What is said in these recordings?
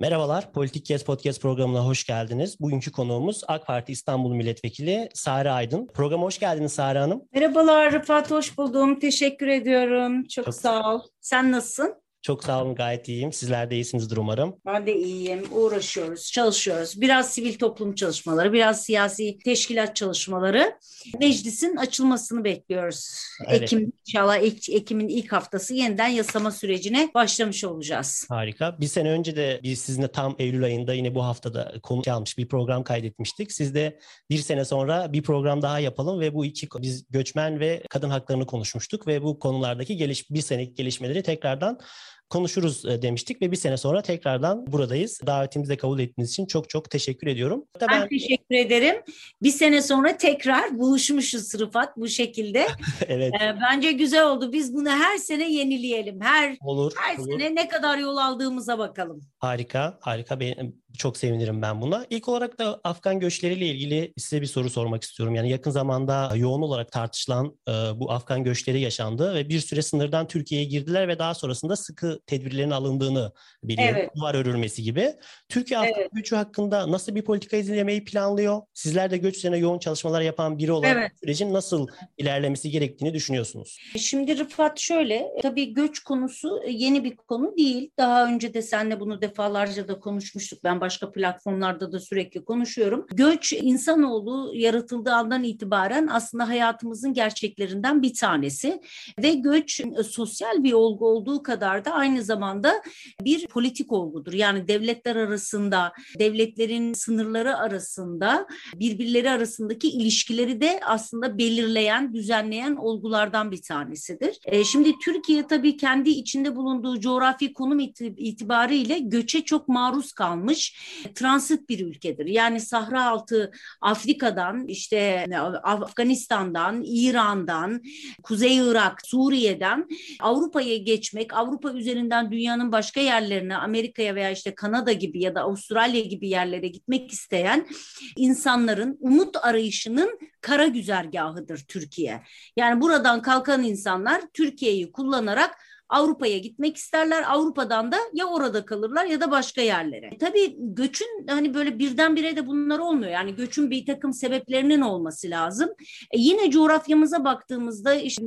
Merhabalar, Politik Kes Podcast programına hoş geldiniz. Bugünkü konuğumuz AK Parti İstanbul Milletvekili Sare Aydın. Programa hoş geldiniz Sare Hanım. Merhabalar Rıfat, hoş buldum. Teşekkür ediyorum. Çok, Çok sağ ol. Sen nasılsın? Çok sağ olun gayet iyiyim. Sizler de iyisinizdir umarım. Ben de iyiyim. Uğraşıyoruz, çalışıyoruz. Biraz sivil toplum çalışmaları, biraz siyasi teşkilat çalışmaları. Meclisin açılmasını bekliyoruz. Evet. Ekim inşallah Ek, Ekim'in ilk haftası yeniden yasama sürecine başlamış olacağız. Harika. Bir sene önce de biz sizinle tam Eylül ayında yine bu haftada konu almış bir program kaydetmiştik. Siz de bir sene sonra bir program daha yapalım ve bu iki biz göçmen ve kadın haklarını konuşmuştuk ve bu konulardaki geliş bir senelik gelişmeleri tekrardan konuşuruz e, demiştik ve bir sene sonra tekrardan buradayız. Davetimizi de kabul ettiğiniz için çok çok teşekkür ediyorum. Ben, ben teşekkür ederim. Bir sene sonra tekrar buluşmuşuz Rıfat bu şekilde. evet. Ee, bence güzel oldu. Biz bunu her sene yenileyelim. Her olur, her olur. sene ne kadar yol aldığımıza bakalım. Harika, harika. Ben, çok sevinirim ben buna. İlk olarak da Afgan göçleriyle ilgili size bir soru sormak istiyorum. Yani yakın zamanda yoğun olarak tartışılan e, bu Afgan göçleri yaşandı ve bir süre sınırdan Türkiye'ye girdiler ve daha sonrasında sıkı tedbirlerin alındığını biliyorum. Evet. Duvar örülmesi gibi. Türkiye Afgan evet. göçü hakkında nasıl bir politika izlemeyi planlıyor? Sizler de göç üzerine yoğun çalışmalar yapan biri olarak evet. sürecin nasıl ilerlemesi gerektiğini düşünüyorsunuz? Şimdi Rıfat şöyle, tabii göç konusu yeni bir konu değil. Daha önce de seninle bunu defalarca da konuşmuştuk. Ben başka platformlarda da sürekli konuşuyorum. Göç insanoğlu yaratıldığı andan itibaren aslında hayatımızın gerçeklerinden bir tanesi ve göç e, sosyal bir olgu olduğu kadar da aynı zamanda bir politik olgudur. Yani devletler arasında, devletlerin sınırları arasında birbirleri arasındaki ilişkileri de aslında belirleyen, düzenleyen olgulardan bir tanesidir. E, şimdi Türkiye tabii kendi içinde bulunduğu coğrafi konum itibariyle göçe çok maruz kalmış transit bir ülkedir. Yani Sahra altı Afrika'dan işte Afganistan'dan, İran'dan, Kuzey Irak, Suriye'den Avrupa'ya geçmek, Avrupa üzerinden dünyanın başka yerlerine, Amerika'ya veya işte Kanada gibi ya da Avustralya gibi yerlere gitmek isteyen insanların umut arayışının kara güzergahıdır Türkiye. Yani buradan kalkan insanlar Türkiye'yi kullanarak Avrupa'ya gitmek isterler. Avrupa'dan da ya orada kalırlar ya da başka yerlere. Tabii göçün hani böyle birdenbire de bunlar olmuyor. Yani göçün bir takım sebeplerinin olması lazım. E yine coğrafyamıza baktığımızda işte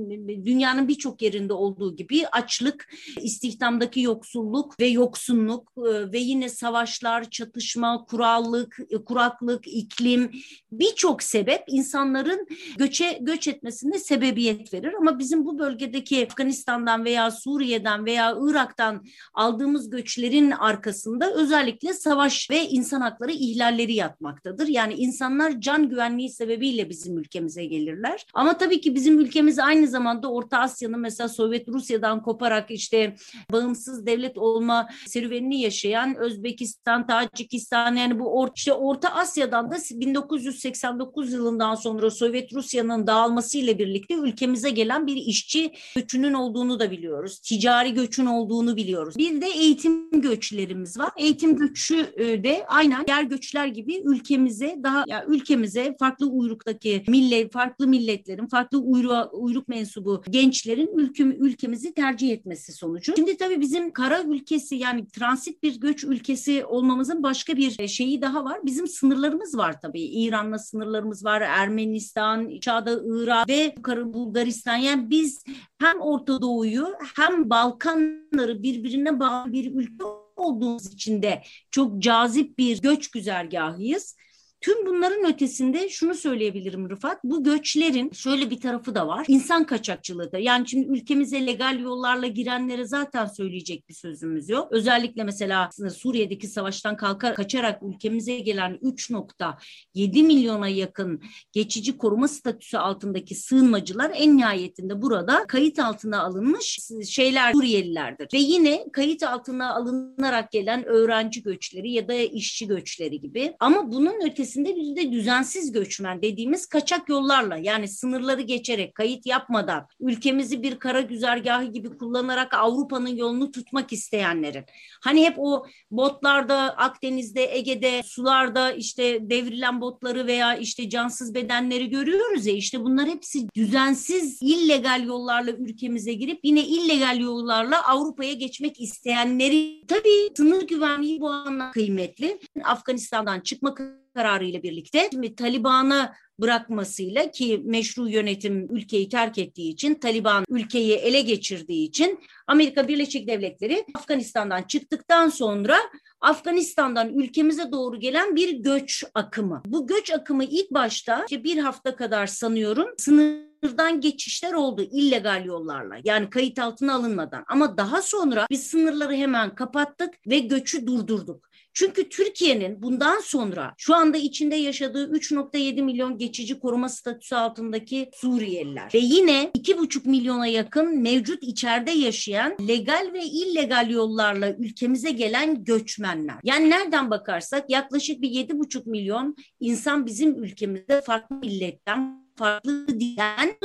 dünyanın birçok yerinde olduğu gibi açlık, istihdamdaki yoksulluk ve yoksunluk e, ve yine savaşlar, çatışma, kurallık, e, kuraklık, iklim birçok sebep insanların göçe göç etmesine sebebiyet verir. Ama bizim bu bölgedeki Afganistan'dan veya Suriye Suriye'den veya Irak'tan aldığımız göçlerin arkasında özellikle savaş ve insan hakları ihlalleri yatmaktadır. Yani insanlar can güvenliği sebebiyle bizim ülkemize gelirler. Ama tabii ki bizim ülkemiz aynı zamanda Orta Asya'nın mesela Sovyet Rusya'dan koparak işte bağımsız devlet olma serüvenini yaşayan Özbekistan, Tacikistan yani bu or işte Orta Asya'dan da 1989 yılından sonra Sovyet Rusya'nın dağılmasıyla birlikte ülkemize gelen bir işçi göçünün olduğunu da biliyoruz ticari göçün olduğunu biliyoruz. Bir de eğitim göçlerimiz var. Eğitim göçü e, de aynen diğer göçler gibi ülkemize daha ya ülkemize farklı uyruktaki millet, farklı milletlerin, farklı uyruğa, uyruk mensubu gençlerin ülküm, ülkemizi tercih etmesi sonucu. Şimdi tabii bizim kara ülkesi yani transit bir göç ülkesi olmamızın başka bir şeyi daha var. Bizim sınırlarımız var tabii. İran'la sınırlarımız var, Ermenistan, Çağda Irak ve Bulgaristan. Yani biz hem Orta Doğu'yu hem Balkanları birbirine bağlı bir ülke olduğumuz için de çok cazip bir göç güzergahıyız. Tüm bunların ötesinde şunu söyleyebilirim Rıfat. Bu göçlerin şöyle bir tarafı da var. İnsan kaçakçılığı da. Yani şimdi ülkemize legal yollarla girenlere zaten söyleyecek bir sözümüz yok. Özellikle mesela Suriye'deki savaştan kalka, kaçarak ülkemize gelen 3.7 milyona yakın geçici koruma statüsü altındaki sığınmacılar en nihayetinde burada kayıt altına alınmış şeyler Suriyelilerdir. Ve yine kayıt altına alınarak gelen öğrenci göçleri ya da işçi göçleri gibi. Ama bunun ötesinde ötesinde bir de düzensiz göçmen dediğimiz kaçak yollarla yani sınırları geçerek kayıt yapmadan ülkemizi bir kara güzergahı gibi kullanarak Avrupa'nın yolunu tutmak isteyenlerin. Hani hep o botlarda Akdeniz'de, Ege'de, sularda işte devrilen botları veya işte cansız bedenleri görüyoruz ya işte bunlar hepsi düzensiz illegal yollarla ülkemize girip yine illegal yollarla Avrupa'ya geçmek isteyenleri tabii sınır güvenliği bu anlamda kıymetli. Afganistan'dan çıkma kararıyla birlikte Taliban'a bırakmasıyla ki meşru yönetim ülkeyi terk ettiği için Taliban ülkeyi ele geçirdiği için Amerika Birleşik Devletleri Afganistan'dan çıktıktan sonra Afganistan'dan ülkemize doğru gelen bir göç akımı. Bu göç akımı ilk başta işte bir hafta kadar sanıyorum sınırdan geçişler oldu illegal yollarla. Yani kayıt altına alınmadan. Ama daha sonra biz sınırları hemen kapattık ve göçü durdurduk. Çünkü Türkiye'nin bundan sonra şu anda içinde yaşadığı 3.7 milyon geçici koruma statüsü altındaki Suriyeliler ve yine 2.5 milyona yakın mevcut içeride yaşayan legal ve illegal yollarla ülkemize gelen göçmenler. Yani nereden bakarsak yaklaşık bir 7.5 milyon insan bizim ülkemizde farklı milletten farklı diyen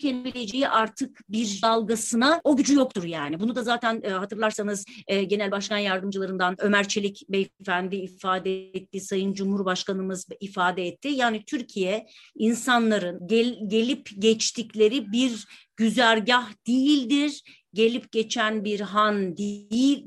kelimeleyeceği artık bir dalgasına o gücü yoktur yani. Bunu da zaten e, hatırlarsanız e, Genel Başkan Yardımcılarından Ömer Çelik Beyefendi ifade etti, Sayın Cumhurbaşkanımız ifade etti. Yani Türkiye insanların gel, gelip geçtikleri bir güzergah değildir gelip geçen bir han değil,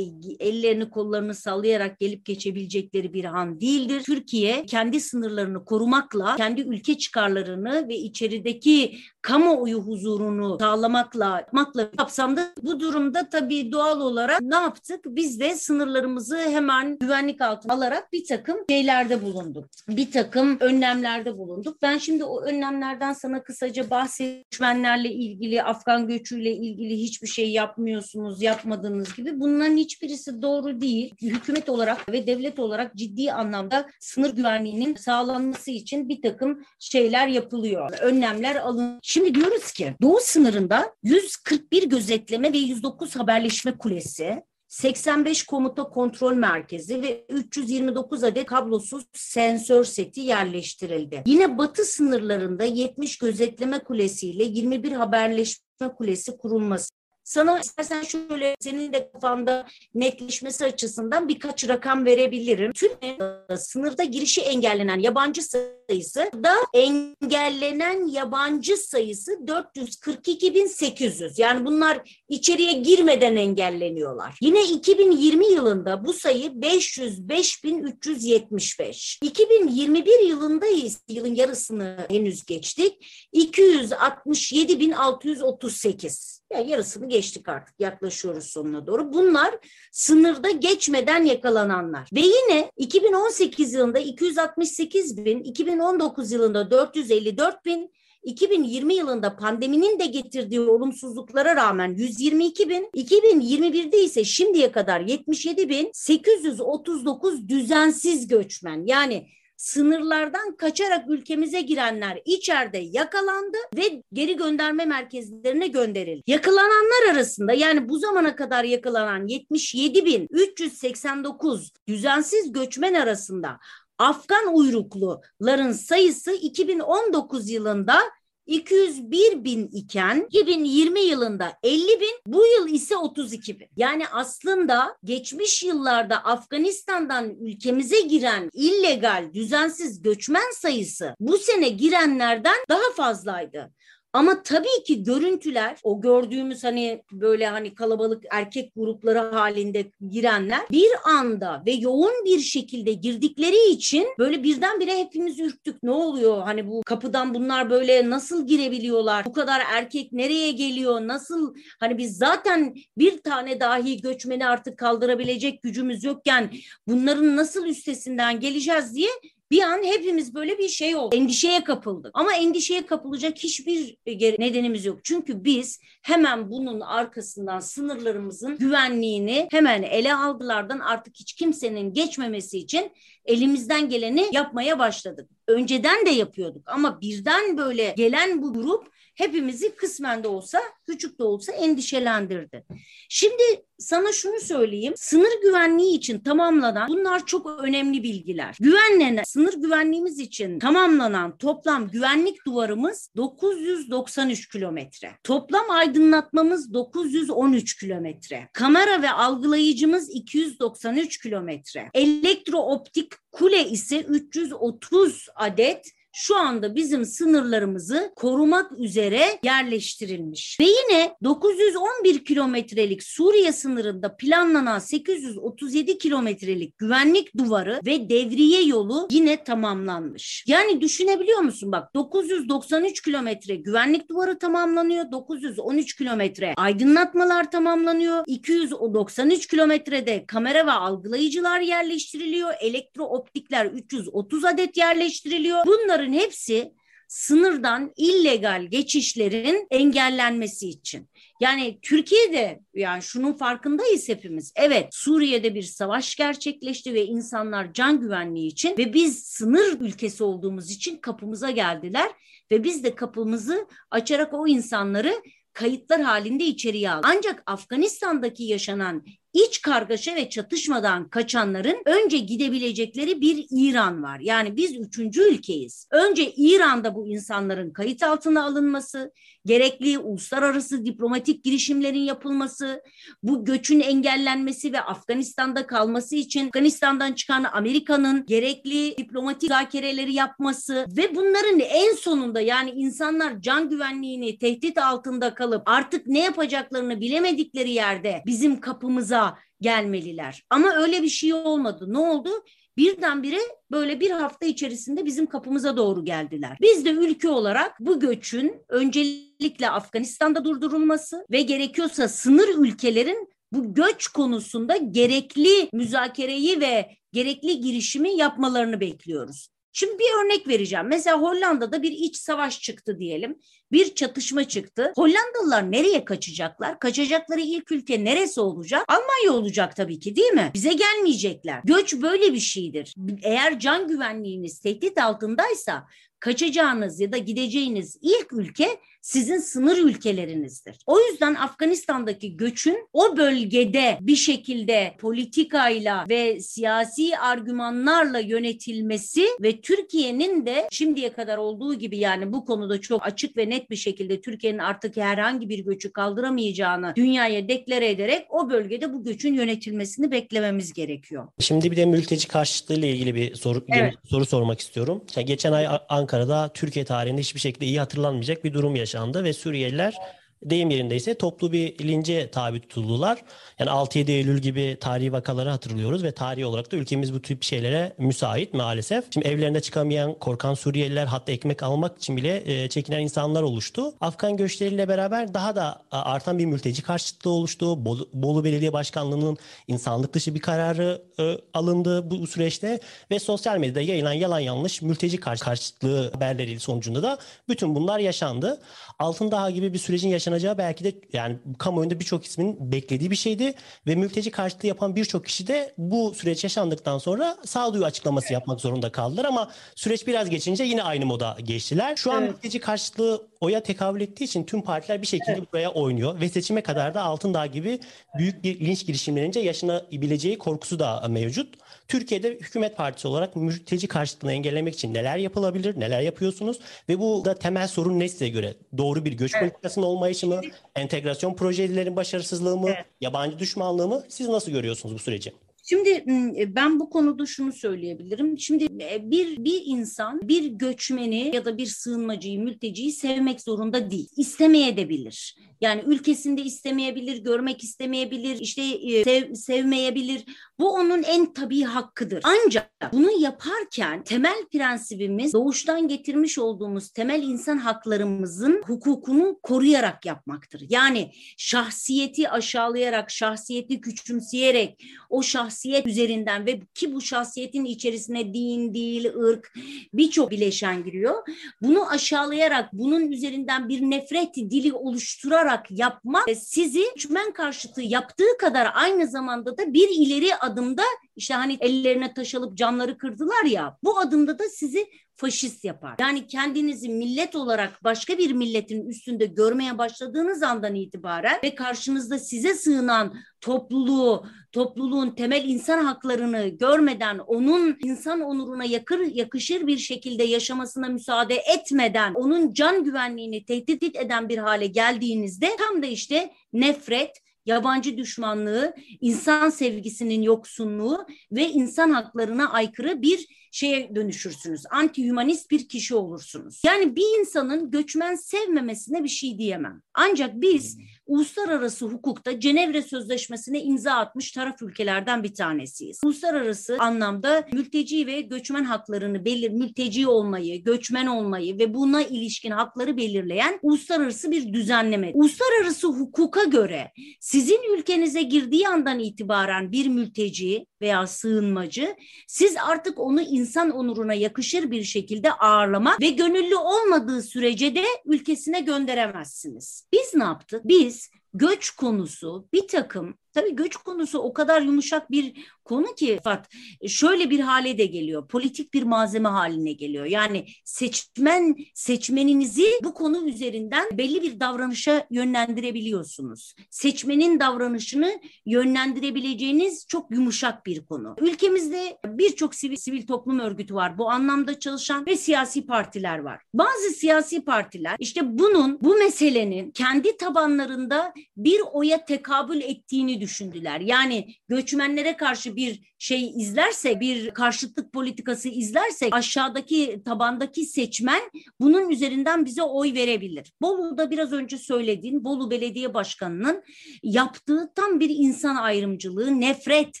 ellerini kollarını sallayarak gelip geçebilecekleri bir han değildir. Türkiye kendi sınırlarını korumakla, kendi ülke çıkarlarını ve içerideki kamuoyu huzurunu sağlamakla, yapmakla kapsamda bu durumda tabii doğal olarak ne yaptık? Biz de sınırlarımızı hemen güvenlik altına alarak bir takım şeylerde bulunduk. Bir takım önlemlerde bulunduk. Ben şimdi o önlemlerden sana kısaca bahsetmenlerle ilgili, Afgan göçüyle ilgili hiçbir şey yapmıyorsunuz, yapmadığınız gibi bunların hiçbirisi doğru değil. Hükümet olarak ve devlet olarak ciddi anlamda sınır güvenliğinin sağlanması için bir takım şeyler yapılıyor. Önlemler alın. Şimdi diyoruz ki Doğu sınırında 141 gözetleme ve 109 haberleşme kulesi 85 komuta kontrol merkezi ve 329 adet kablosuz sensör seti yerleştirildi. Yine batı sınırlarında 70 gözetleme kulesiyle 21 haberleşme kulesi kurulması sana istersen şöyle senin de kafanda netleşmesi açısından birkaç rakam verebilirim. Türkiye'de sınırda girişi engellenen yabancı sayısı da engellenen yabancı sayısı 442.800. Yani bunlar içeriye girmeden engelleniyorlar. Yine 2020 yılında bu sayı 505.375. 2021 yılında ise yılın yarısını henüz geçtik. 267.638. Yani yarısını geçtik artık yaklaşıyoruz sonuna doğru. Bunlar sınırda geçmeden yakalananlar. Ve yine 2018 yılında 268 bin, 2019 yılında 454 bin, 2020 yılında pandeminin de getirdiği olumsuzluklara rağmen 122 bin, 2021'de ise şimdiye kadar 77 bin 839 düzensiz göçmen yani sınırlardan kaçarak ülkemize girenler içeride yakalandı ve geri gönderme merkezlerine gönderildi. Yakalananlar arasında yani bu zamana kadar yakalanan 77.389 düzensiz göçmen arasında Afgan uyrukluların sayısı 2019 yılında 201 bin iken 2020 yılında 50 bin bu yıl ise 32 bin. Yani aslında geçmiş yıllarda Afganistan'dan ülkemize giren illegal düzensiz göçmen sayısı bu sene girenlerden daha fazlaydı. Ama tabii ki görüntüler o gördüğümüz hani böyle hani kalabalık erkek grupları halinde girenler bir anda ve yoğun bir şekilde girdikleri için böyle birdenbire hepimiz ürktük. Ne oluyor? Hani bu kapıdan bunlar böyle nasıl girebiliyorlar? Bu kadar erkek nereye geliyor? Nasıl hani biz zaten bir tane dahi göçmeni artık kaldırabilecek gücümüz yokken bunların nasıl üstesinden geleceğiz diye bir an hepimiz böyle bir şey oldu. Endişeye kapıldık. Ama endişeye kapılacak hiçbir nedenimiz yok. Çünkü biz hemen bunun arkasından sınırlarımızın güvenliğini hemen ele aldılardan artık hiç kimsenin geçmemesi için elimizden geleni yapmaya başladık. Önceden de yapıyorduk ama birden böyle gelen bu grup hepimizi kısmen de olsa küçük de olsa endişelendirdi. Şimdi sana şunu söyleyeyim. Sınır güvenliği için tamamlanan bunlar çok önemli bilgiler. Güvenlenen sınır güvenliğimiz için tamamlanan toplam güvenlik duvarımız 993 kilometre. Toplam aydınlatmamız 913 kilometre. Kamera ve algılayıcımız 293 kilometre. Elektrooptik kule ise 330 adet şu anda bizim sınırlarımızı korumak üzere yerleştirilmiş. Ve yine 911 kilometrelik Suriye sınırında planlanan 837 kilometrelik güvenlik duvarı ve devriye yolu yine tamamlanmış. Yani düşünebiliyor musun bak 993 kilometre güvenlik duvarı tamamlanıyor. 913 kilometre aydınlatmalar tamamlanıyor. 293 kilometrede kamera ve algılayıcılar yerleştiriliyor. Elektrooptikler 330 adet yerleştiriliyor. Bunların bunların hepsi sınırdan illegal geçişlerin engellenmesi için. Yani Türkiye'de yani şunun farkındayız hepimiz. Evet Suriye'de bir savaş gerçekleşti ve insanlar can güvenliği için ve biz sınır ülkesi olduğumuz için kapımıza geldiler ve biz de kapımızı açarak o insanları kayıtlar halinde içeriye aldık. Ancak Afganistan'daki yaşanan iç kargaşa ve çatışmadan kaçanların önce gidebilecekleri bir İran var. Yani biz üçüncü ülkeyiz. Önce İran'da bu insanların kayıt altına alınması, gerekli uluslararası diplomatik girişimlerin yapılması, bu göçün engellenmesi ve Afganistan'da kalması için Afganistan'dan çıkan Amerika'nın gerekli diplomatik zakereleri yapması ve bunların en sonunda yani insanlar can güvenliğini tehdit altında kalıp artık ne yapacaklarını bilemedikleri yerde bizim kapımıza gelmeliler. Ama öyle bir şey olmadı. Ne oldu? Birdenbire böyle bir hafta içerisinde bizim kapımıza doğru geldiler. Biz de ülke olarak bu göçün öncelikle Afganistan'da durdurulması ve gerekiyorsa sınır ülkelerin bu göç konusunda gerekli müzakereyi ve gerekli girişimi yapmalarını bekliyoruz. Şimdi bir örnek vereceğim. Mesela Hollanda'da bir iç savaş çıktı diyelim. Bir çatışma çıktı. Hollandalılar nereye kaçacaklar? Kaçacakları ilk ülke neresi olacak? Almanya olacak tabii ki değil mi? Bize gelmeyecekler. Göç böyle bir şeydir. Eğer can güvenliğiniz tehdit altındaysa kaçacağınız ya da gideceğiniz ilk ülke sizin sınır ülkelerinizdir. O yüzden Afganistan'daki göçün o bölgede bir şekilde politikayla ve siyasi argümanlarla yönetilmesi ve Türkiye'nin de şimdiye kadar olduğu gibi yani bu konuda çok açık ve net bir şekilde Türkiye'nin artık herhangi bir göçü kaldıramayacağını dünyaya deklare ederek o bölgede bu göçün yönetilmesini beklememiz gerekiyor. Şimdi bir de mülteci karşıtlığı ile ilgili bir soru evet. soru sormak istiyorum. geçen ay Ankara'da Türkiye tarihinde hiçbir şekilde iyi hatırlanmayacak bir durum yaşandı yaşandı ve Suriyeliler deyim yerindeyse toplu bir lince tabi tutuldular. Yani 6-7 Eylül gibi tarihi vakaları hatırlıyoruz ve tarihi olarak da ülkemiz bu tip şeylere müsait maalesef. Şimdi evlerine çıkamayan, korkan Suriyeliler hatta ekmek almak için bile e, çekinen insanlar oluştu. Afgan göçleriyle beraber daha da artan bir mülteci karşıtlığı oluştu. Bolu, Bolu Belediye Başkanlığı'nın insanlık dışı bir kararı e, alındı bu süreçte ve sosyal medyada yayılan yalan yanlış mülteci karşıtlığı haberleri sonucunda da bütün bunlar yaşandı. Altındağ gibi bir sürecin yaşanacağı belki de yani kamuoyunda birçok ismin beklediği bir şeydi ve mülteci karşıtlığı yapan birçok kişi de bu süreç yaşandıktan sonra sağduyu açıklaması yapmak zorunda kaldılar ama süreç biraz geçince yine aynı moda geçtiler. Şu an evet. mülteci karşıtlığı oya tekabül ettiği için tüm partiler bir şekilde evet. buraya oynuyor ve seçime kadar da Altındağ gibi büyük bir linç girişimlerince yaşanabileceği korkusu da mevcut. Türkiye'de hükümet partisi olarak mülteci karşıtlığını engellemek için neler yapılabilir, neler yapıyorsunuz ve bu da temel sorun ne size göre? Doğru bir göç evet. politikasının olmayışı mı, entegrasyon projelerin başarısızlığı mı, evet. yabancı düşmanlığı mı? Siz nasıl görüyorsunuz bu süreci? Şimdi e, ben bu konuda şunu söyleyebilirim. Şimdi e, bir bir insan bir göçmeni ya da bir sığınmacıyı, mülteciyi sevmek zorunda değil. İstemeyebilir. Yani ülkesinde istemeyebilir, görmek istemeyebilir, işte e, sev, sevmeyebilir. Bu onun en tabii hakkıdır. Ancak bunu yaparken temel prensibimiz doğuştan getirmiş olduğumuz temel insan haklarımızın hukukunu koruyarak yapmaktır. Yani şahsiyeti aşağılayarak, şahsiyeti küçümseyerek o şahsiyet üzerinden ve ki bu şahsiyetin içerisine din, dil, ırk birçok bileşen giriyor. Bunu aşağılayarak bunun üzerinden bir nefret dili oluşturarak yapmak sizi düşman karşıtı yaptığı kadar aynı zamanda da bir ileri adımda işte hani ellerine taş alıp camları kırdılar ya bu adımda da sizi faşist yapar. Yani kendinizi millet olarak başka bir milletin üstünde görmeye başladığınız andan itibaren ve karşınızda size sığınan topluluğu, topluluğun temel insan haklarını görmeden onun insan onuruna yakır, yakışır bir şekilde yaşamasına müsaade etmeden onun can güvenliğini tehdit eden bir hale geldiğinizde tam da işte nefret, yabancı düşmanlığı, insan sevgisinin yoksunluğu ve insan haklarına aykırı bir şeye dönüşürsünüz. Anti-hümanist bir kişi olursunuz. Yani bir insanın göçmen sevmemesine bir şey diyemem. Ancak biz uluslararası hukukta Cenevre Sözleşmesi'ne imza atmış taraf ülkelerden bir tanesiyiz. Uluslararası anlamda mülteci ve göçmen haklarını belir, mülteci olmayı, göçmen olmayı ve buna ilişkin hakları belirleyen uluslararası bir düzenleme. Uluslararası hukuka göre sizin ülkenize girdiği andan itibaren bir mülteci veya sığınmacı siz artık onu insan onuruna yakışır bir şekilde ağırlamak ve gönüllü olmadığı sürece de ülkesine gönderemezsiniz. Biz ne yaptık? Biz göç konusu bir takım Tabii göç konusu o kadar yumuşak bir konu ki Fat şöyle bir hale de geliyor. Politik bir malzeme haline geliyor. Yani seçmen seçmeninizi bu konu üzerinden belli bir davranışa yönlendirebiliyorsunuz. Seçmenin davranışını yönlendirebileceğiniz çok yumuşak bir konu. Ülkemizde birçok sivil, sivil toplum örgütü var. Bu anlamda çalışan ve siyasi partiler var. Bazı siyasi partiler işte bunun bu meselenin kendi tabanlarında bir oya tekabül ettiğini düşünüyor düşündüler. Yani göçmenlere karşı bir şey izlerse, bir karşıtlık politikası izlerse aşağıdaki tabandaki seçmen bunun üzerinden bize oy verebilir. Bolu'da biraz önce söylediğin Bolu Belediye Başkanı'nın yaptığı tam bir insan ayrımcılığı, nefret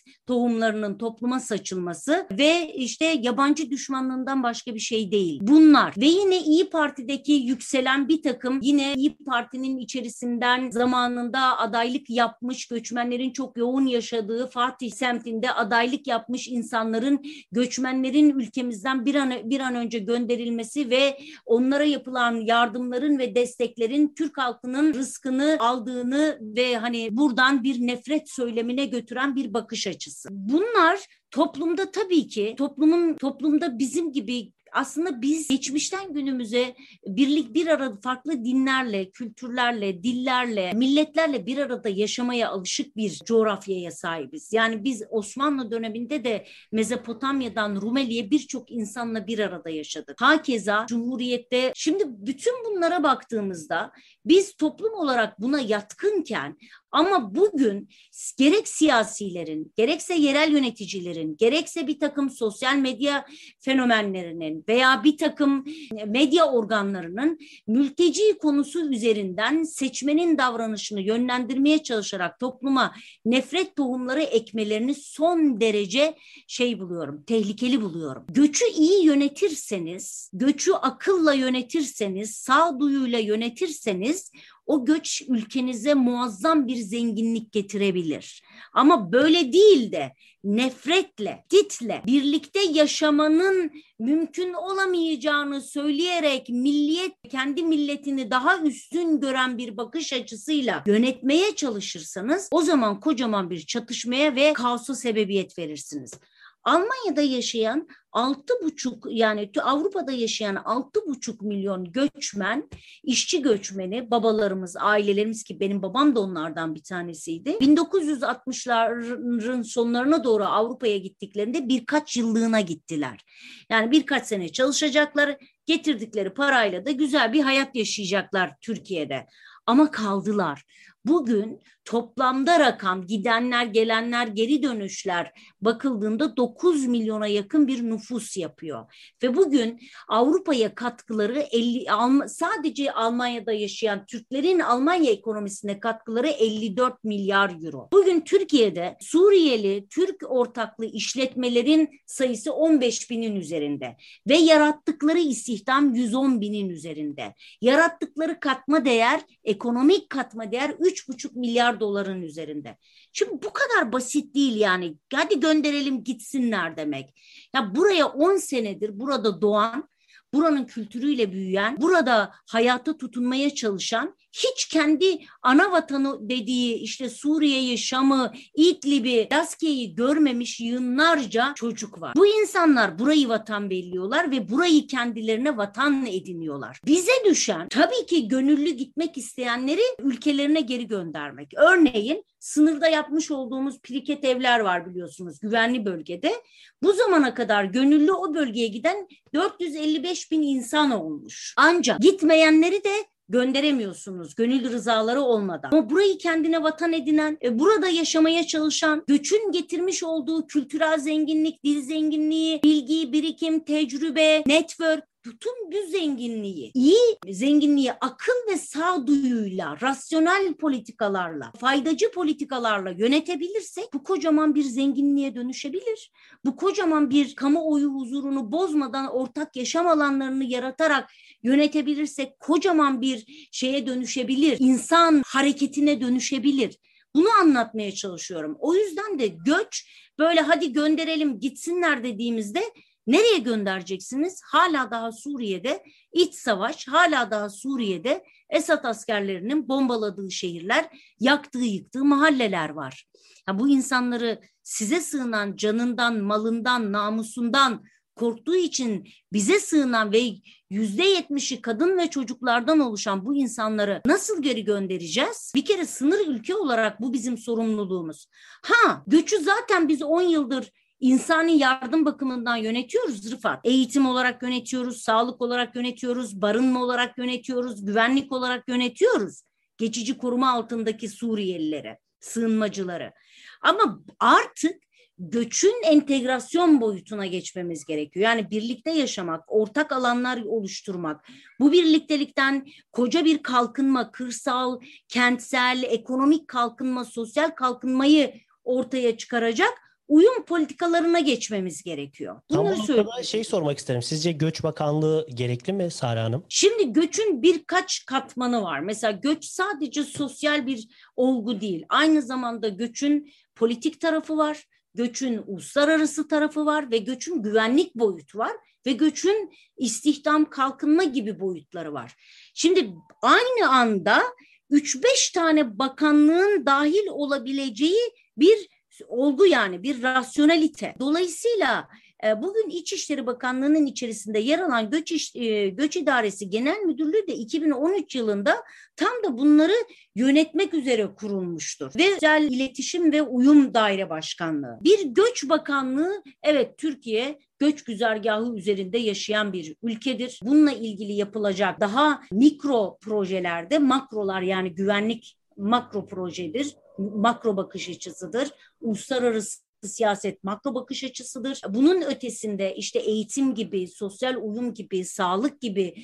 tohumlarının topluma saçılması ve işte yabancı düşmanlığından başka bir şey değil. Bunlar ve yine İyi Parti'deki yükselen bir takım yine İyi Parti'nin içerisinden zamanında adaylık yapmış göçmenlerin çok yoğun yaşadığı Fatih semtinde adaylık yapmış insanların göçmenlerin ülkemizden bir an bir an önce gönderilmesi ve onlara yapılan yardımların ve desteklerin Türk halkının rızkını aldığını ve hani buradan bir nefret söylemine götüren bir bakış açısı. Bunlar toplumda tabii ki toplumun toplumda bizim gibi aslında biz geçmişten günümüze birlik bir arada farklı dinlerle, kültürlerle, dillerle, milletlerle bir arada yaşamaya alışık bir coğrafyaya sahibiz. Yani biz Osmanlı döneminde de Mezopotamya'dan Rumeli'ye birçok insanla bir arada yaşadık. Hakeza Cumhuriyet'te şimdi bütün bunlara baktığımızda biz toplum olarak buna yatkınken ama bugün gerek siyasilerin, gerekse yerel yöneticilerin, gerekse bir takım sosyal medya fenomenlerinin veya bir takım medya organlarının mülteci konusu üzerinden seçmenin davranışını yönlendirmeye çalışarak topluma nefret tohumları ekmelerini son derece şey buluyorum, tehlikeli buluyorum. Göçü iyi yönetirseniz, göçü akılla yönetirseniz, sağduyuyla yönetirseniz o göç ülkenize muazzam bir zenginlik getirebilir. Ama böyle değil de nefretle, title, birlikte yaşamanın mümkün olamayacağını söyleyerek milliyet, kendi milletini daha üstün gören bir bakış açısıyla yönetmeye çalışırsanız o zaman kocaman bir çatışmaya ve kaosa sebebiyet verirsiniz. Almanya'da yaşayan altı buçuk yani Avrupa'da yaşayan altı buçuk milyon göçmen, işçi göçmeni, babalarımız, ailelerimiz ki benim babam da onlardan bir tanesiydi. 1960'ların sonlarına doğru Avrupa'ya gittiklerinde birkaç yıllığına gittiler. Yani birkaç sene çalışacaklar, getirdikleri parayla da güzel bir hayat yaşayacaklar Türkiye'de. Ama kaldılar. Bugün toplamda rakam gidenler gelenler geri dönüşler bakıldığında 9 milyona yakın bir nüfus yapıyor. Ve bugün Avrupa'ya katkıları 50 sadece Almanya'da yaşayan Türklerin Almanya ekonomisine katkıları 54 milyar euro. Bugün Türkiye'de Suriyeli Türk ortaklı işletmelerin sayısı 15 binin üzerinde ve yarattıkları istihdam 110 binin üzerinde. Yarattıkları katma değer ekonomik katma değer 3,5 milyar doların üzerinde. Şimdi bu kadar basit değil yani. Hadi gönderelim gitsinler demek. Ya buraya 10 senedir burada doğan buranın kültürüyle büyüyen, burada hayata tutunmaya çalışan hiç kendi ana vatanı dediği işte Suriye'yi, Şam'ı, İdlib'i, Laskiye'yi görmemiş yığınlarca çocuk var. Bu insanlar burayı vatan belliyorlar ve burayı kendilerine vatan ediniyorlar. Bize düşen tabii ki gönüllü gitmek isteyenleri ülkelerine geri göndermek. Örneğin sınırda yapmış olduğumuz priket evler var biliyorsunuz güvenli bölgede. Bu zamana kadar gönüllü o bölgeye giden 455 bin insan olmuş. Ancak gitmeyenleri de gönderemiyorsunuz gönül rızaları olmadan. Ama burayı kendine vatan edinen, e, burada yaşamaya çalışan, göçün getirmiş olduğu kültürel zenginlik, dil zenginliği, bilgi, birikim, tecrübe, network bütün bu zenginliği, iyi zenginliği akıl ve sağduyuyla, rasyonel politikalarla, faydacı politikalarla yönetebilirsek bu kocaman bir zenginliğe dönüşebilir. Bu kocaman bir kamuoyu huzurunu bozmadan ortak yaşam alanlarını yaratarak yönetebilirsek kocaman bir şeye dönüşebilir. İnsan hareketine dönüşebilir. Bunu anlatmaya çalışıyorum. O yüzden de göç böyle hadi gönderelim gitsinler dediğimizde Nereye göndereceksiniz? Hala daha Suriye'de iç savaş, hala daha Suriye'de Esad askerlerinin bombaladığı şehirler, yaktığı yıktığı mahalleler var. Ya bu insanları size sığınan canından, malından, namusundan korktuğu için bize sığınan ve yüzde yetmişi kadın ve çocuklardan oluşan bu insanları nasıl geri göndereceğiz? Bir kere sınır ülke olarak bu bizim sorumluluğumuz. Ha göçü zaten biz 10 yıldır insani yardım bakımından yönetiyoruz Rıfat. Eğitim olarak yönetiyoruz, sağlık olarak yönetiyoruz, barınma olarak yönetiyoruz, güvenlik olarak yönetiyoruz. Geçici koruma altındaki Suriyelilere, sığınmacıları. Ama artık göçün entegrasyon boyutuna geçmemiz gerekiyor. Yani birlikte yaşamak, ortak alanlar oluşturmak, bu birliktelikten koca bir kalkınma, kırsal, kentsel, ekonomik kalkınma, sosyal kalkınmayı ortaya çıkaracak uyum politikalarına geçmemiz gerekiyor. Bunları Tam bu şey sormak isterim. Sizce Göç Bakanlığı gerekli mi Sara Hanım? Şimdi göçün birkaç katmanı var. Mesela göç sadece sosyal bir olgu değil. Aynı zamanda göçün politik tarafı var. Göçün uluslararası tarafı var ve göçün güvenlik boyutu var ve göçün istihdam kalkınma gibi boyutları var. Şimdi aynı anda 3-5 tane bakanlığın dahil olabileceği bir olgu yani bir rasyonelite. Dolayısıyla e, bugün İçişleri Bakanlığı'nın içerisinde yer alan Göç, İş, e, Göç İdaresi Genel Müdürlüğü de 2013 yılında tam da bunları yönetmek üzere kurulmuştur. Ve Özel İletişim ve Uyum Daire Başkanlığı. Bir Göç Bakanlığı evet Türkiye göç güzergahı üzerinde yaşayan bir ülkedir. Bununla ilgili yapılacak daha mikro projelerde makrolar yani güvenlik makro projedir makro bakış açısıdır. Uluslararası siyaset makro bakış açısıdır. Bunun ötesinde işte eğitim gibi, sosyal uyum gibi, sağlık gibi,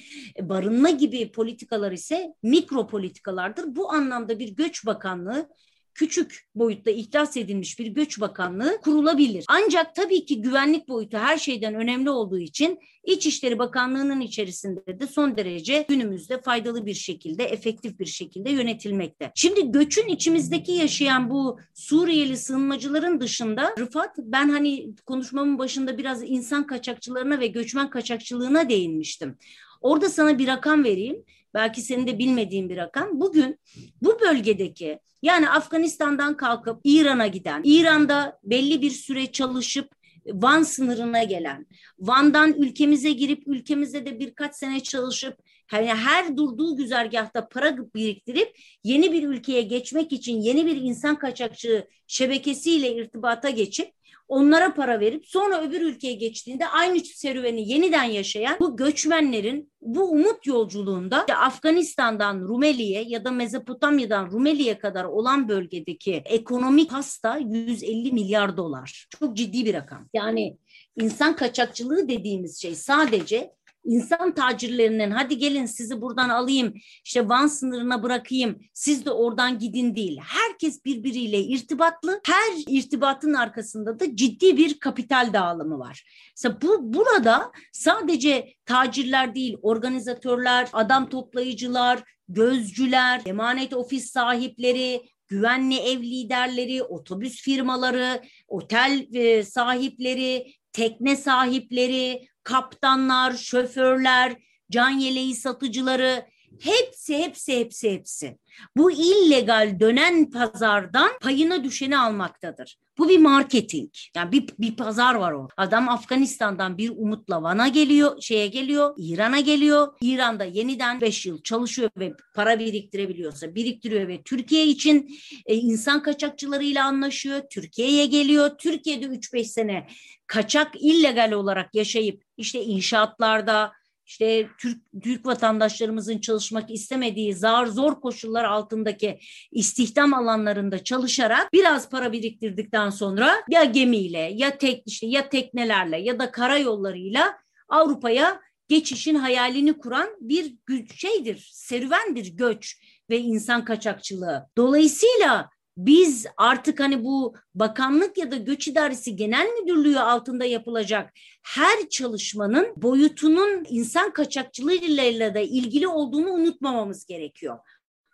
barınma gibi politikalar ise mikro politikalardır. Bu anlamda bir göç bakanlığı küçük boyutta ihdas edilmiş bir göç bakanlığı kurulabilir. Ancak tabii ki güvenlik boyutu her şeyden önemli olduğu için İçişleri Bakanlığı'nın içerisinde de son derece günümüzde faydalı bir şekilde, efektif bir şekilde yönetilmekte. Şimdi göçün içimizdeki yaşayan bu Suriyeli sığınmacıların dışında Rıfat ben hani konuşmamın başında biraz insan kaçakçılarına ve göçmen kaçakçılığına değinmiştim. Orada sana bir rakam vereyim. Belki senin de bilmediğin bir rakam. Bugün bu bölgedeki yani Afganistan'dan kalkıp İran'a giden, İran'da belli bir süre çalışıp Van sınırına gelen, Van'dan ülkemize girip ülkemizde de birkaç sene çalışıp yani her durduğu güzergahta para biriktirip yeni bir ülkeye geçmek için yeni bir insan kaçakçı şebekesiyle irtibata geçip onlara para verip sonra öbür ülkeye geçtiğinde aynı serüveni yeniden yaşayan bu göçmenlerin bu umut yolculuğunda işte Afganistan'dan Rumeli'ye ya da Mezopotamya'dan Rumeli'ye kadar olan bölgedeki ekonomik hasta 150 milyar dolar. Çok ciddi bir rakam. Yani insan kaçakçılığı dediğimiz şey sadece insan tacirlerinin hadi gelin sizi buradan alayım işte Van sınırına bırakayım siz de oradan gidin değil. Herkes birbiriyle irtibatlı. Her irtibatın arkasında da ciddi bir kapital dağılımı var. Mesela bu burada sadece tacirler değil organizatörler, adam toplayıcılar, gözcüler, emanet ofis sahipleri, güvenli ev liderleri, otobüs firmaları, otel sahipleri, tekne sahipleri, kaptanlar, şoförler, can yeleği satıcıları Hepsi, hepsi, hepsi, hepsi. Bu illegal dönen pazardan payına düşeni almaktadır. Bu bir marketing. Yani bir, bir pazar var o. Adam Afganistan'dan bir umutla Van'a geliyor, şeye geliyor, İran'a geliyor. İran'da yeniden 5 yıl çalışıyor ve para biriktirebiliyorsa biriktiriyor ve Türkiye için e, insan kaçakçılarıyla anlaşıyor. Türkiye'ye geliyor. Türkiye'de 3-5 sene kaçak illegal olarak yaşayıp işte inşaatlarda, işte Türk, Türk vatandaşlarımızın çalışmak istemediği zar zor koşullar altındaki istihdam alanlarında çalışarak biraz para biriktirdikten sonra ya gemiyle ya tek işte ya teknelerle ya da karayollarıyla Avrupa'ya geçişin hayalini kuran bir şeydir, serüvendir göç ve insan kaçakçılığı. Dolayısıyla biz artık hani bu bakanlık ya da göç idaresi genel müdürlüğü altında yapılacak her çalışmanın boyutunun insan kaçakçılığıyla da ilgili olduğunu unutmamamız gerekiyor.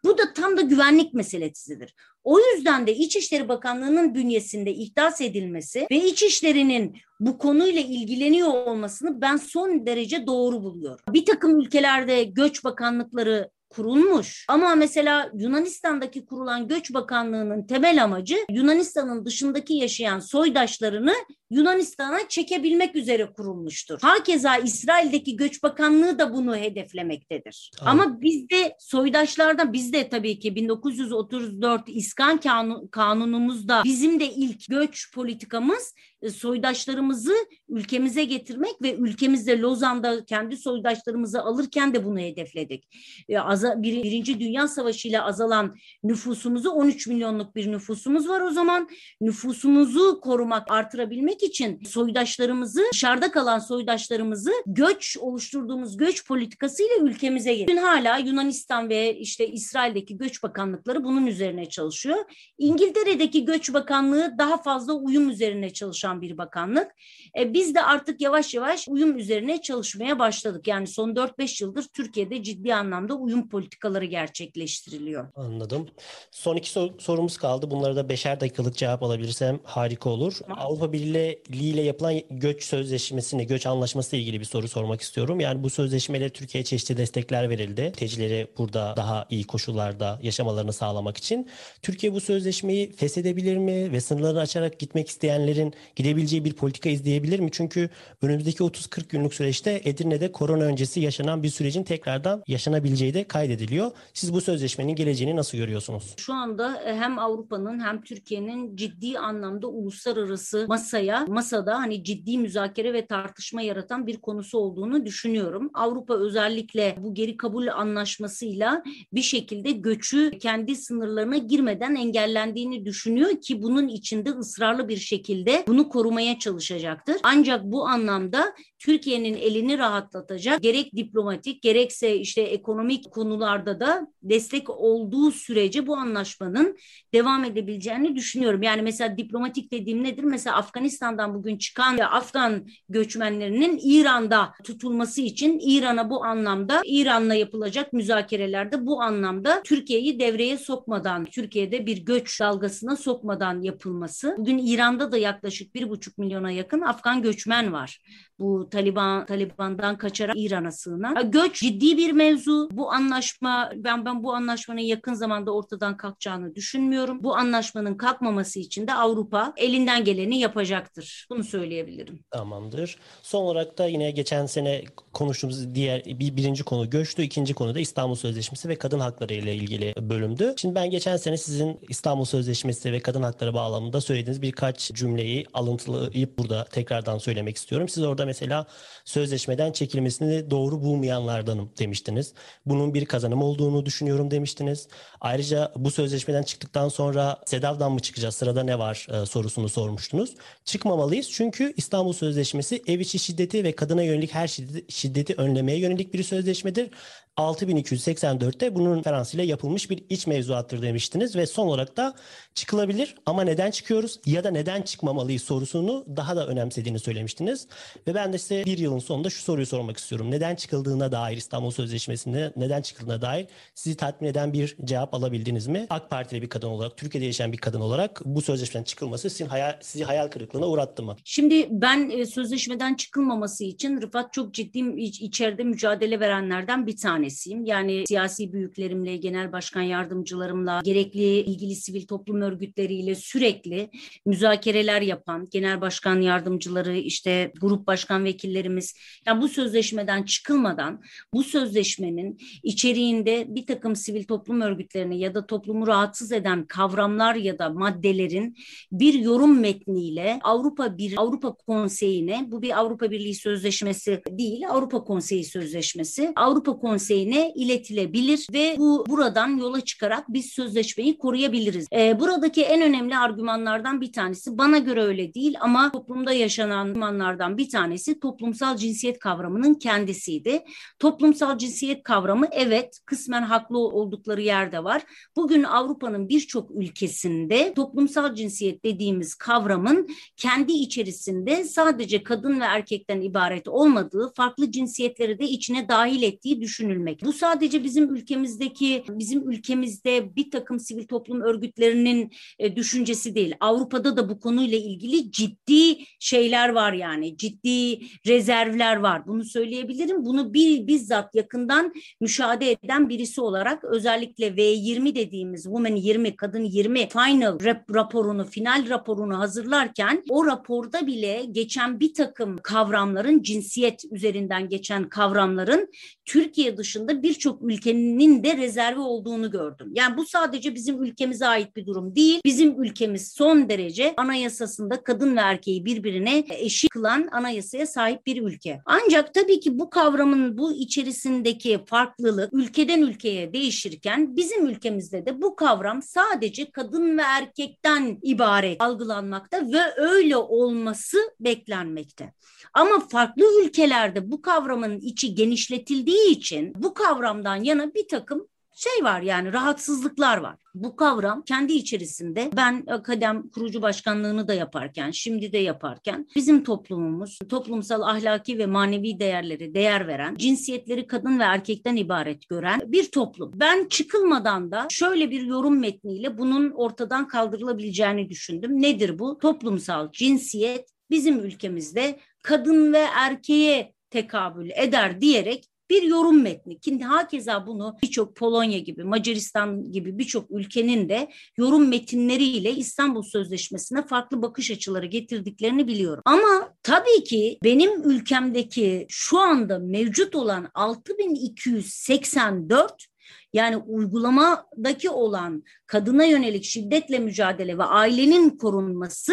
Bu da tam da güvenlik meselesidir. O yüzden de İçişleri Bakanlığı'nın bünyesinde ihdas edilmesi ve İçişleri'nin bu konuyla ilgileniyor olmasını ben son derece doğru buluyorum. Bir takım ülkelerde göç bakanlıkları kurulmuş. Ama mesela Yunanistan'daki kurulan Göç Bakanlığı'nın temel amacı Yunanistan'ın dışındaki yaşayan soydaşlarını Yunanistan'a çekebilmek üzere kurulmuştur. Hakeza İsrail'deki Göç Bakanlığı da bunu hedeflemektedir. Tamam. Ama bizde soydaşlardan bizde tabii ki 1934 İskan kanun, kanunumuzda bizim de ilk göç politikamız soydaşlarımızı ülkemize getirmek ve ülkemizde Lozan'da kendi soydaşlarımızı alırken de bunu hedefledik. E, Birinci Dünya Savaşı ile azalan nüfusumuzu 13 milyonluk bir nüfusumuz var o zaman. Nüfusumuzu korumak, artırabilmek için soydaşlarımızı, dışarıda kalan soydaşlarımızı göç oluşturduğumuz göç politikasıyla ülkemize getirdik. Bugün hala Yunanistan ve işte İsrail'deki göç bakanlıkları bunun üzerine çalışıyor. İngiltere'deki göç bakanlığı daha fazla uyum üzerine çalışan bir bakanlık. E, biz de artık yavaş yavaş uyum üzerine çalışmaya başladık. Yani son 4-5 yıldır Türkiye'de ciddi anlamda uyum politikaları gerçekleştiriliyor. Anladım. Son iki sor- sorumuz kaldı. Bunlara da beşer dakikalık cevap alabilirsem harika olur. Tamam. Avrupa Birliği ile yapılan göç sözleşmesine, göç anlaşması ile ilgili bir soru sormak istiyorum. Yani bu sözleşmeyle Türkiye'ye çeşitli destekler verildi. Mültecileri burada daha iyi koşullarda yaşamalarını sağlamak için. Türkiye bu sözleşmeyi feshedebilir mi ve sınırlarını açarak gitmek isteyenlerin gidebileceği bir politika izleyebilir mi? Çünkü önümüzdeki 30-40 günlük süreçte Edirne'de korona öncesi yaşanan bir sürecin tekrardan yaşanabileceği de kaydediliyor. Siz bu sözleşmenin geleceğini nasıl görüyorsunuz? Şu anda e, hem Avrupa'nın hem Türkiye'nin ciddi anlamda uluslararası masaya, masada hani ciddi müzakere ve tartışma yaratan bir konusu olduğunu düşünüyorum. Avrupa özellikle bu geri kabul anlaşmasıyla bir şekilde göçü kendi sınırlarına girmeden engellendiğini düşünüyor ki bunun içinde ısrarlı bir şekilde bunu korumaya çalışacaktır. Ancak bu anlamda Türkiye'nin elini rahatlatacak gerek diplomatik gerekse işte ekonomik konularda da destek olduğu sürece bu anlaşmanın devam edebileceğini düşünüyorum. Yani mesela diplomatik dediğim nedir? Mesela Afganistan'dan bugün çıkan Afgan göçmenlerinin İran'da tutulması için İran'a bu anlamda İran'la yapılacak müzakerelerde bu anlamda Türkiye'yi devreye sokmadan, Türkiye'de bir göç dalgasına sokmadan yapılması. Bugün İran'da da yaklaşık bir buçuk milyona yakın Afgan göçmen var bu Taliban Taliban'dan kaçarak İran'a sığınan. Göç ciddi bir mevzu. Bu anlaşma ben ben bu anlaşmanın yakın zamanda ortadan kalkacağını düşünmüyorum. Bu anlaşmanın kalkmaması için de Avrupa elinden geleni yapacaktır. Bunu söyleyebilirim. Tamamdır. Son olarak da yine geçen sene konuştuğumuz diğer bir birinci konu göçtü. ikinci konu da İstanbul Sözleşmesi ve kadın hakları ile ilgili bölümdü. Şimdi ben geçen sene sizin İstanbul Sözleşmesi ve kadın hakları bağlamında söylediğiniz birkaç cümleyi alıntılayıp burada tekrardan söylemek istiyorum. Siz orada mesela sözleşmeden çekilmesini doğru bulmayanlardanım demiştiniz. Bunun bir kazanım olduğunu düşünüyorum demiştiniz. Ayrıca bu sözleşmeden çıktıktan sonra SEDAV'dan mı çıkacağız sırada ne var e, sorusunu sormuştunuz. Çıkmamalıyız çünkü İstanbul Sözleşmesi ev içi şiddeti ve kadına yönelik her şiddeti, önlemeye yönelik bir sözleşmedir. 6284'te bunun referansıyla yapılmış bir iç mevzuattır demiştiniz ve son olarak da çıkılabilir ama neden çıkıyoruz ya da neden çıkmamalıyız sorusunu daha da önemsediğini söylemiştiniz. Ve ben de size bir yılın sonunda şu soruyu sormak istiyorum. Neden çıkıldığına dair İstanbul Sözleşmesi'nde neden çıkıldığına dair sizi tatmin eden bir cevap alabildiniz mi? AK Partili bir kadın olarak, Türkiye'de yaşayan bir kadın olarak bu sözleşmeden çıkılması sizin hayal, sizi hayal kırıklığına uğrattı mı? Şimdi ben e, sözleşmeden çıkılmaması için Rıfat çok ciddi içeride mücadele verenlerden bir tanesi tanesiyim. Yani siyasi büyüklerimle, genel başkan yardımcılarımla, gerekli ilgili sivil toplum örgütleriyle sürekli müzakereler yapan genel başkan yardımcıları, işte grup başkan vekillerimiz, yani bu sözleşmeden çıkılmadan bu sözleşmenin içeriğinde bir takım sivil toplum örgütlerini ya da toplumu rahatsız eden kavramlar ya da maddelerin bir yorum metniyle Avrupa bir Avrupa Konseyi'ne bu bir Avrupa Birliği Sözleşmesi değil Avrupa Konseyi Sözleşmesi Avrupa Konseyi'ne iletilebilir ve bu buradan yola çıkarak biz sözleşmeyi koruyabiliriz. Ee, buradaki en önemli argümanlardan bir tanesi bana göre öyle değil ama toplumda yaşanan argümanlardan bir tanesi toplumsal cinsiyet kavramının kendisiydi. Toplumsal cinsiyet kavramı evet kısmen haklı oldukları yerde var. Bugün Avrupa'nın birçok ülkesinde toplumsal cinsiyet dediğimiz kavramın kendi içerisinde sadece kadın ve erkekten ibaret olmadığı farklı cinsiyetleri de içine dahil ettiği düşünülmek. Bu sadece bizim ülkemizdeki bizim ülkemizde bir takım sivil toplum örgütlerinin e, düşüncesi değil. Avrupa'da da bu konuyla ilgili ciddi şeyler var yani ciddi rezervler var. Bunu söyleyebilirim. Bunu bir bizzat yakından müşahede eden birisi olarak özellikle V20 dediğimiz Women 20 Kadın 20 final rap raporunu final raporunu hazırlarken o raporda bile geçen bir takım kavramların cinsiyet üzerinden geçen kavramların Türkiye dışında birçok ülkenin de rezervi olduğunu gördüm. Yani bu sadece bizim ülkemize ait bir durum değil. Bizim ülkemiz son derece anayasasında kadın ve erkeği birbirine eşit kılan anayasaya sahip bir ülke. Ancak tabii ki bu kavramın bu içerisindeki farklılık ülkeden ülkeye değişirken bizim ülkemizde de bu kavram sadece kadın ve erkekten ibaret algılanmakta ve öyle olması beklenmekte. Ama farklı ülkelerde bu kavramın içi genişletildiği için bu kavramdan yana bir takım şey var yani rahatsızlıklar var. Bu kavram kendi içerisinde ben akadem kurucu başkanlığını da yaparken, şimdi de yaparken bizim toplumumuz toplumsal ahlaki ve manevi değerleri değer veren, cinsiyetleri kadın ve erkekten ibaret gören bir toplum. Ben çıkılmadan da şöyle bir yorum metniyle bunun ortadan kaldırılabileceğini düşündüm. Nedir bu? Toplumsal cinsiyet bizim ülkemizde kadın ve erkeğe tekabül eder diyerek bir yorum metni. Ki hakeza bunu birçok Polonya gibi, Macaristan gibi birçok ülkenin de yorum metinleriyle İstanbul Sözleşmesi'ne farklı bakış açıları getirdiklerini biliyorum. Ama tabii ki benim ülkemdeki şu anda mevcut olan 6284 yani uygulamadaki olan kadına yönelik şiddetle mücadele ve ailenin korunması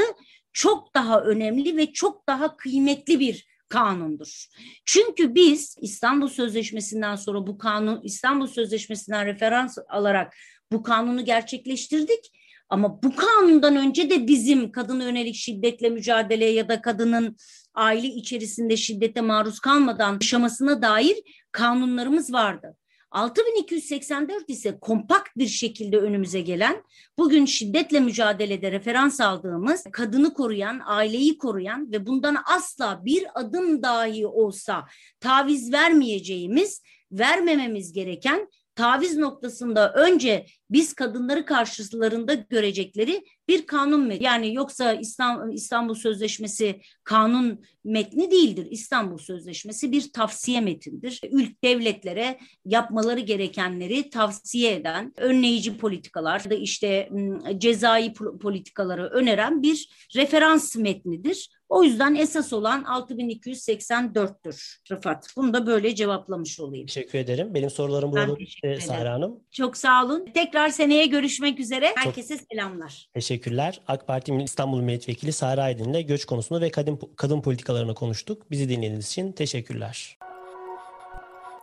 çok daha önemli ve çok daha kıymetli bir kanundur. Çünkü biz İstanbul Sözleşmesi'nden sonra bu kanun İstanbul Sözleşmesi'nden referans alarak bu kanunu gerçekleştirdik. Ama bu kanundan önce de bizim kadın yönelik şiddetle mücadele ya da kadının aile içerisinde şiddete maruz kalmadan yaşamasına dair kanunlarımız vardı. 6284 ise kompakt bir şekilde önümüze gelen, bugün şiddetle mücadelede referans aldığımız, kadını koruyan, aileyi koruyan ve bundan asla bir adım dahi olsa taviz vermeyeceğimiz, vermememiz gereken taviz noktasında önce biz kadınları karşılarında görecekleri bir kanun metni. Yani yoksa İstanbul, İstanbul Sözleşmesi kanun metni değildir. İstanbul Sözleşmesi bir tavsiye metindir. Ülk devletlere yapmaları gerekenleri tavsiye eden, önleyici politikalar da işte cezai politikaları öneren bir referans metnidir. O yüzden esas olan 6284'tür Rıfat. Bunu da böyle cevaplamış olayım. Teşekkür ederim. Benim sorularım bu oldu Sahra Hanım. Çok sağ olun. Tekrar seneye görüşmek üzere. Herkese Çok selamlar. Teşekkürler. AK Parti İstanbul Milletvekili Sahra Aydın ile göç konusunu ve kadın, kadın politikalarını konuştuk. Bizi dinlediğiniz için teşekkürler.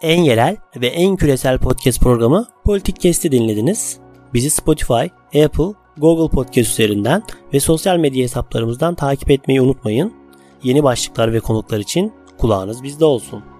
En yerel ve en küresel podcast programı Politik Kesti dinlediniz. Bizi Spotify, Apple, Google Podcast üzerinden ve sosyal medya hesaplarımızdan takip etmeyi unutmayın. Yeni başlıklar ve konuklar için kulağınız bizde olsun.